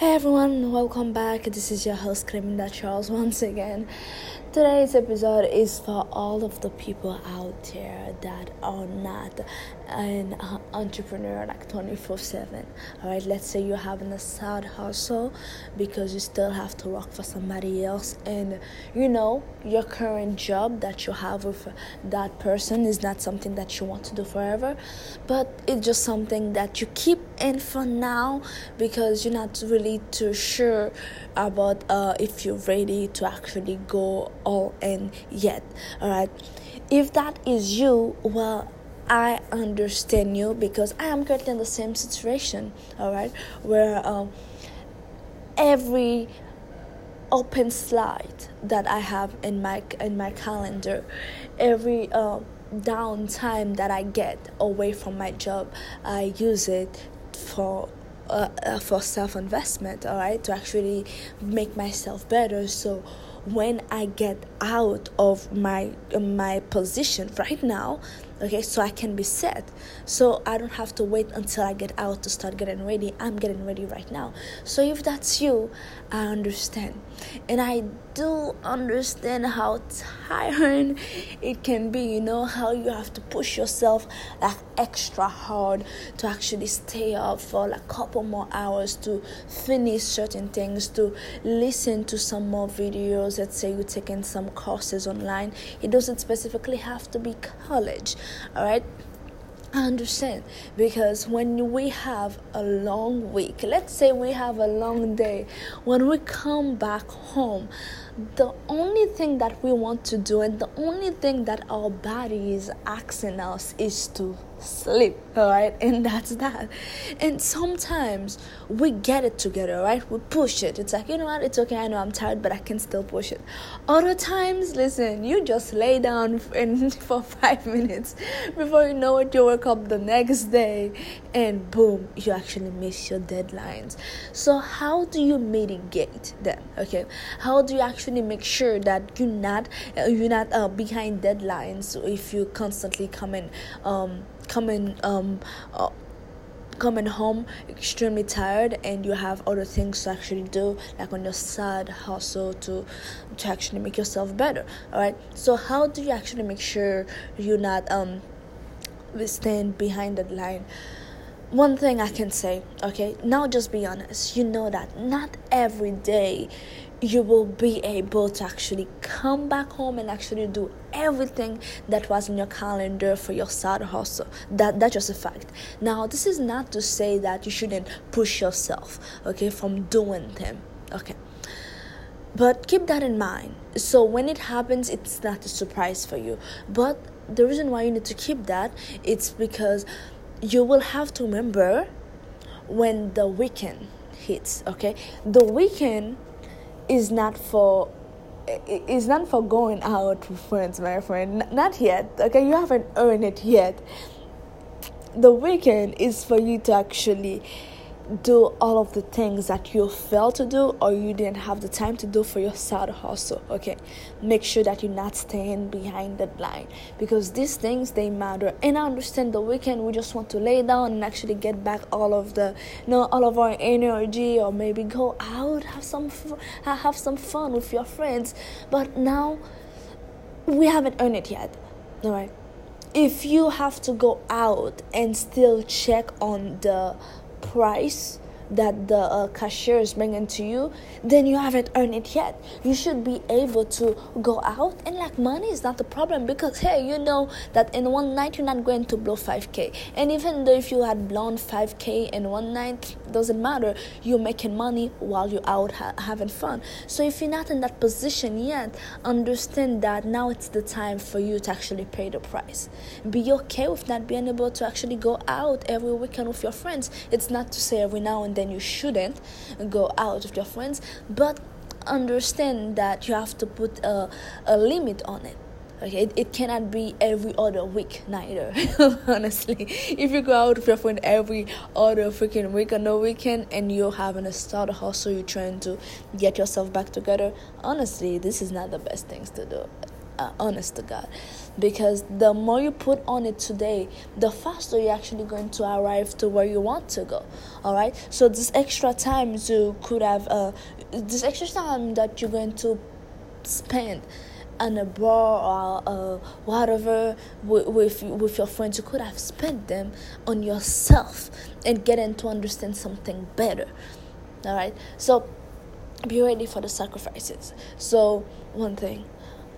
Hey everyone, welcome back. This is your host, Creminda Charles, once again. Today's episode is for all of the people out there that are not an entrepreneur like 24 7. All right, let's say you're having a side hustle because you still have to work for somebody else, and you know your current job that you have with that person is not something that you want to do forever, but it's just something that you keep in for now because you're not really too sure about uh, if you're ready to actually go all in yet. All right. If that is you, well, I understand you because I am currently in the same situation. All right, where um, every open slide that I have in my in my calendar, every uh, downtime that I get away from my job, I use it for uh, uh, for self investment, all right, to actually make myself better. So when I get out of my my position right now, okay, so I can be set. So I don't have to wait until I get out to start getting ready. I'm getting ready right now. So if that's you, I understand. And I do understand how tiring it can be, you know, how you have to push yourself like extra hard to actually stay up for like a couple more hours to finish certain things, to listen to some more videos. Let's say you're taking some courses online. It doesn't specifically have to be college, all right? I understand because when we have a long week, let's say we have a long day, when we come back home, the only thing that we want to do and the only thing that our body is asking us is to sleep, all right? And that's that. And sometimes we get it together, right? We push it. It's like, you know what? It's okay. I know I'm tired, but I can still push it. Other times, listen, you just lay down in, for five minutes before you know it, you wake up the next day and boom, you actually miss your deadlines. So, how do you mitigate them? Okay, how do you actually make sure that you're not uh, you're not uh, behind deadlines if you constantly come in um, coming um uh, coming home extremely tired and you have other things to actually do like on your side hustle to to actually make yourself better all right so how do you actually make sure you're not um stand behind that line one thing I can say, okay, now just be honest. You know that not every day you will be able to actually come back home and actually do everything that was in your calendar for your side hustle. That that's just a fact. Now, this is not to say that you shouldn't push yourself, okay, from doing them. Okay. But keep that in mind. So when it happens, it's not a surprise for you. But the reason why you need to keep that it's because you will have to remember when the weekend hits okay the weekend is not for is not for going out with friends my friend. Not yet okay? You haven't earned it yet. The weekend is for you to actually do all of the things that you failed to do or you didn't have the time to do for your side hustle okay? Make sure that you're not staying behind the line because these things they matter. And i understand the weekend we just want to lay down and actually get back all of the you know all of our energy or maybe go out have some have some fun with your friends. But now we haven't earned it yet all right if you have to go out and still check on the price that the uh, cashier is bringing to you, then you haven't earned it yet. You should be able to go out and like money is not the problem because hey, you know that in one night you're not going to blow 5k. And even though if you had blown 5k in one night, doesn't matter. You're making money while you're out ha- having fun. So if you're not in that position yet, understand that now it's the time for you to actually pay the price. Be okay with not being able to actually go out every weekend with your friends. It's not to say every now and then then you shouldn't go out with your friends but understand that you have to put a, a limit on it. Okay it, it cannot be every other week neither honestly. If you go out with your friend every other freaking week on the weekend and you're having a start hustle you're trying to get yourself back together honestly this is not the best things to do uh, honest to God. Because the more you put on it today, the faster you're actually going to arrive to where you want to go. All right. So this extra time you could have, uh, this extra time that you're going to spend on a bar or uh, whatever with, with with your friends, you could have spent them on yourself and getting to understand something better. All right. So be ready for the sacrifices. So one thing,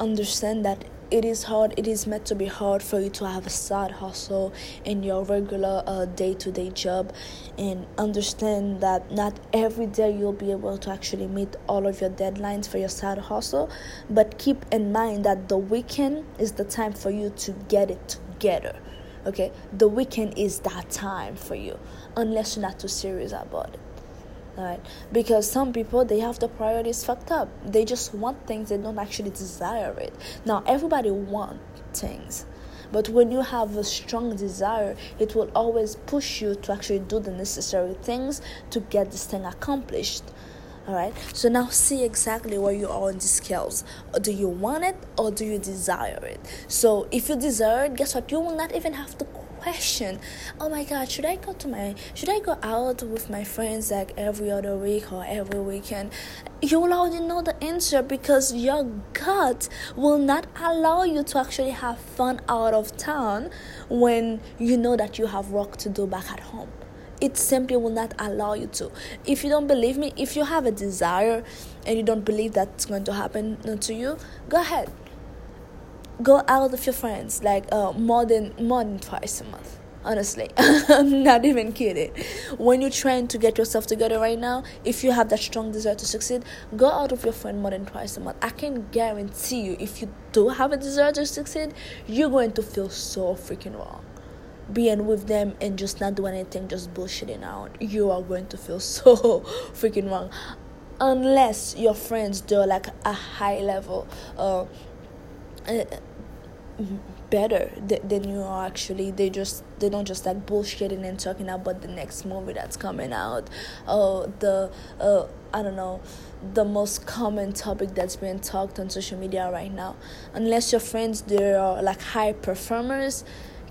understand that it is hard it is meant to be hard for you to have a side hustle in your regular uh, day-to-day job and understand that not every day you'll be able to actually meet all of your deadlines for your side hustle but keep in mind that the weekend is the time for you to get it together okay? The weekend is that time for you unless you're not too serious about it right because some people they have the priorities fucked up. They just want things they don't actually desire it. Now everybody want things. But when you have a strong desire it will always push you to actually do the necessary things to get this thing accomplished. All right so now see exactly where you are on the scales. Do you want it or do you desire it? So if you desire it guess what? You will not even have to question. Oh my god should i go to my should i go out with my friends like every other week or every weekend? You already know the answer because your gut will not allow you to actually have fun out of town when you know that you have work to do back at home. It simply will not allow you to. If you don't believe me, if you have a desire and you don't believe that's going to happen to you, go ahead go out with your friends like uh, more than more than twice a month honestly. I'm not even kidding. When you're trying to get yourself together right now if you have that strong desire to succeed go out with your friend more than twice a month. I can guarantee you if you do have a desire to succeed you're going to feel so freaking wrong. Being with them and just not doing anything just bullshitting out you are going to feel so freaking wrong. Unless your friends do like a high level uh, better than you are actually. They just they don't just like bullshitting and talking about the next movie that's coming out. Oh the uh i don't know the most common topic that's being talked on social media right now. Unless your friends they are like high performers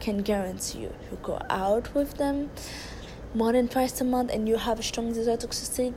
can guarantee you you go out with them. More than twice a month and you have a strong desire to succeed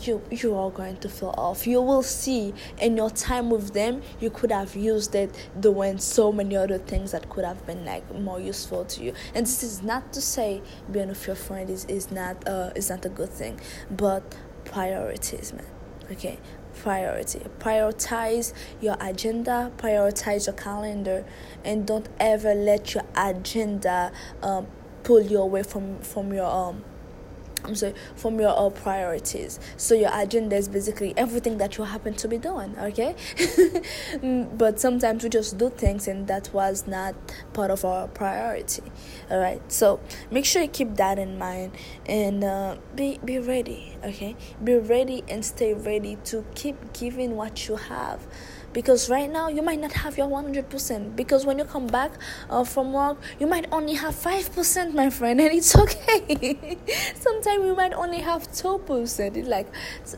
you you are going to feel off. You will see in your time with them you could have used it doing so many other things that could have been like more useful to you. And this is not to say being with your friend is, is not uh is not a good thing but priorities man. Okay? Priority. Prioritize your agenda prioritize your calendar and don't ever let your agenda um, pull you away from from your um I'm sorry, from your uh, priorities. So your agenda is basically everything that you happen to be doing, okay? Mm, but sometimes we just do things and that was not part of our priority. All right. So make sure you keep that in mind and uh, be be ready, okay? Be ready and stay ready to keep giving what you have because right now you might not have your 100% because when you come back uh, from work you might only have 5% my friend and it's okay. Sometimes you might only have 2% it's like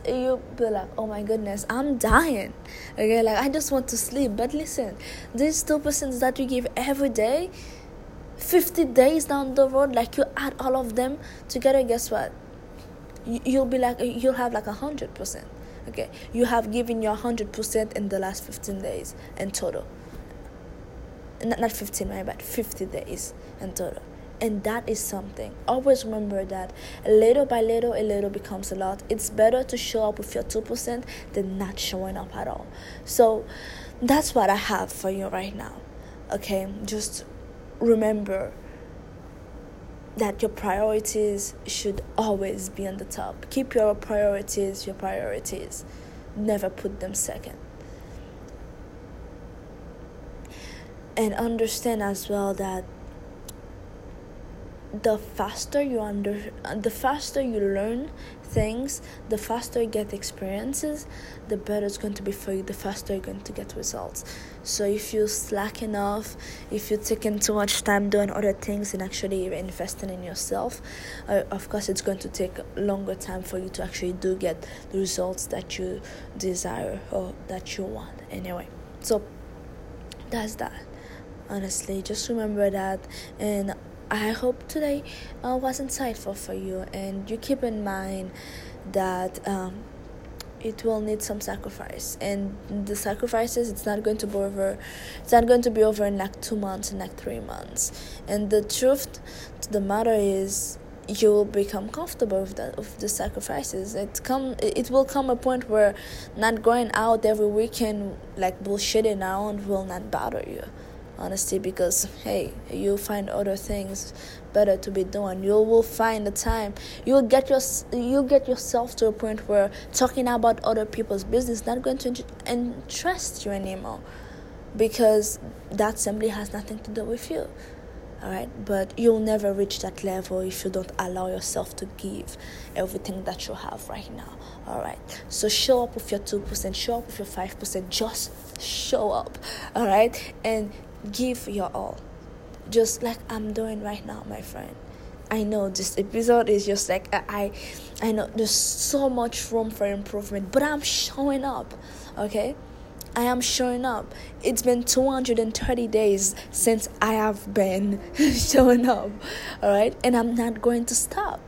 you'll be like oh my goodness i'm dying. Okay like i just want to sleep. But listen these 2% that you give every day 50 days down the road like you add all of them together guess what? You'll be like you'll have like a hundred percent okay you have given your 100% in the last 15 days in total. Not, not 15 my bad 50 days in total. And that is something. Always remember that little by little a little becomes a lot. It's better to show up with your 2% than not showing up at all. So that's what i have for you right now. Okay just remember that your priorities should always be on the top. Keep your priorities your priorities. Never put them second. And understand as well that the faster you under the faster you learn things the faster you get experiences the better it's going to be for you the faster you're going to get results. So if you slacking off if you're taking too much time doing other things and actually investing in yourself uh, of course it's going to take longer time for you to actually do get the results that you desire or that you want anyway. So that's that. Honestly just remember that and i hope today uh, was insightful for you and you keep in mind that um, it will need some sacrifice. And the sacrifices it's not going to be over it's not going to be over in like two months in like three months. And the truth to the matter is you will become comfortable with that of the sacrifices. It come it will come a point where not going out every weekend like bullshitting around will not bother you honestly because hey you'll find other things better to be doing. You will find the time. You'll get your you'll get yourself to a point where talking about other people's business not going to interest you anymore because that simply has nothing to do with you. All right but you'll never reach that level if you don't allow yourself to give everything that you have right now. All right so show up with your 2% show up with your 5% just show up. All right and give your all just like i'm doing right now my friend i know this episode is just like uh, i i know there's so much room for improvement but i'm showing up okay I am showing up. It's been 230 days since I have been showing up. All right? And I'm not going to stop.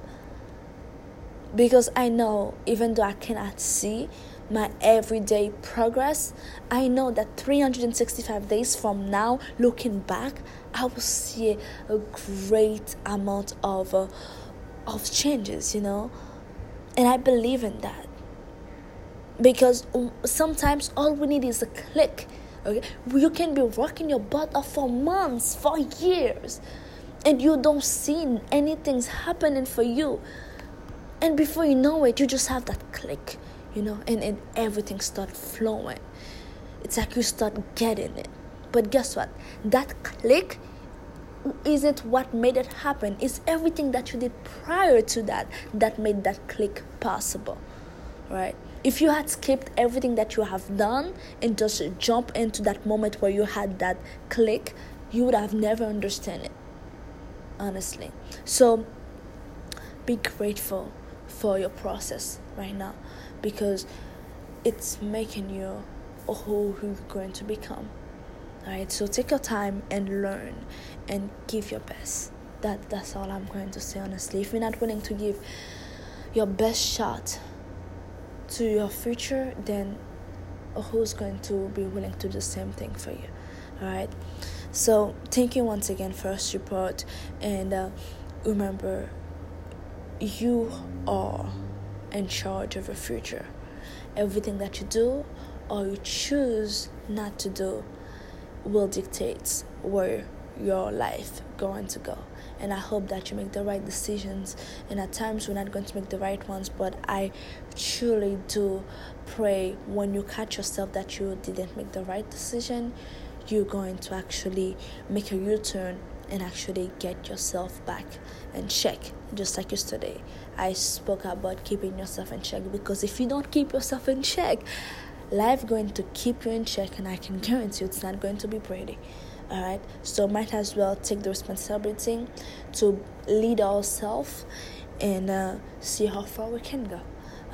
Because I know, even though I cannot see, my everyday progress, I know that 365 days from now, looking back, I will see a great amount of uh, of changes, you know, and I believe in that. Because sometimes all we need is a click. Okay, you can be working your butt off for months, for years, and you don't see anything's happening for you, and before you know it, you just have that click you know, and, and everything start flowing. It's like you start getting it. But guess what? That click isn't what made it happen. It's everything that you did prior to that that made that click possible. Right? If you had skipped everything that you have done and just jump into that moment where you had that click, you would have never understood it. Honestly. So be grateful for your process right now because it's making you a whole who you're going to become. Alright, so take your time and learn and give your best. That that's all I'm going to say honestly. If you're not willing to give your best shot to your future, then who's going to be willing to do the same thing for you? Alright. So thank you once again for your support and uh, remember you are in charge of your future. Everything that you do or you choose not to do will dictate where your life going to go. And i hope that you make the right decisions. And at times we're not going to make the right ones but i truly do pray when you catch yourself that you didn't make the right decision you're going to actually make a u-turn and actually get yourself back and check just like yesterday i spoke about keeping yourself in check because if you don't keep yourself in check life going to keep you in check and i can guarantee you it's not going to be pretty all right so might as well take the responsibility to lead ourselves and uh, see how far we can go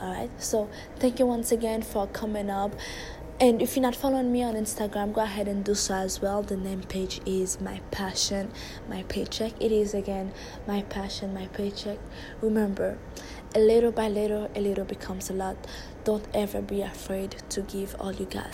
all right so thank you once again for coming up and if you're not following me on Instagram, go ahead and do so as well. The name page is My Passion, My Paycheck. It is again My Passion, My Paycheck. Remember, a little by little, a little becomes a lot. Don't ever be afraid to give all you got.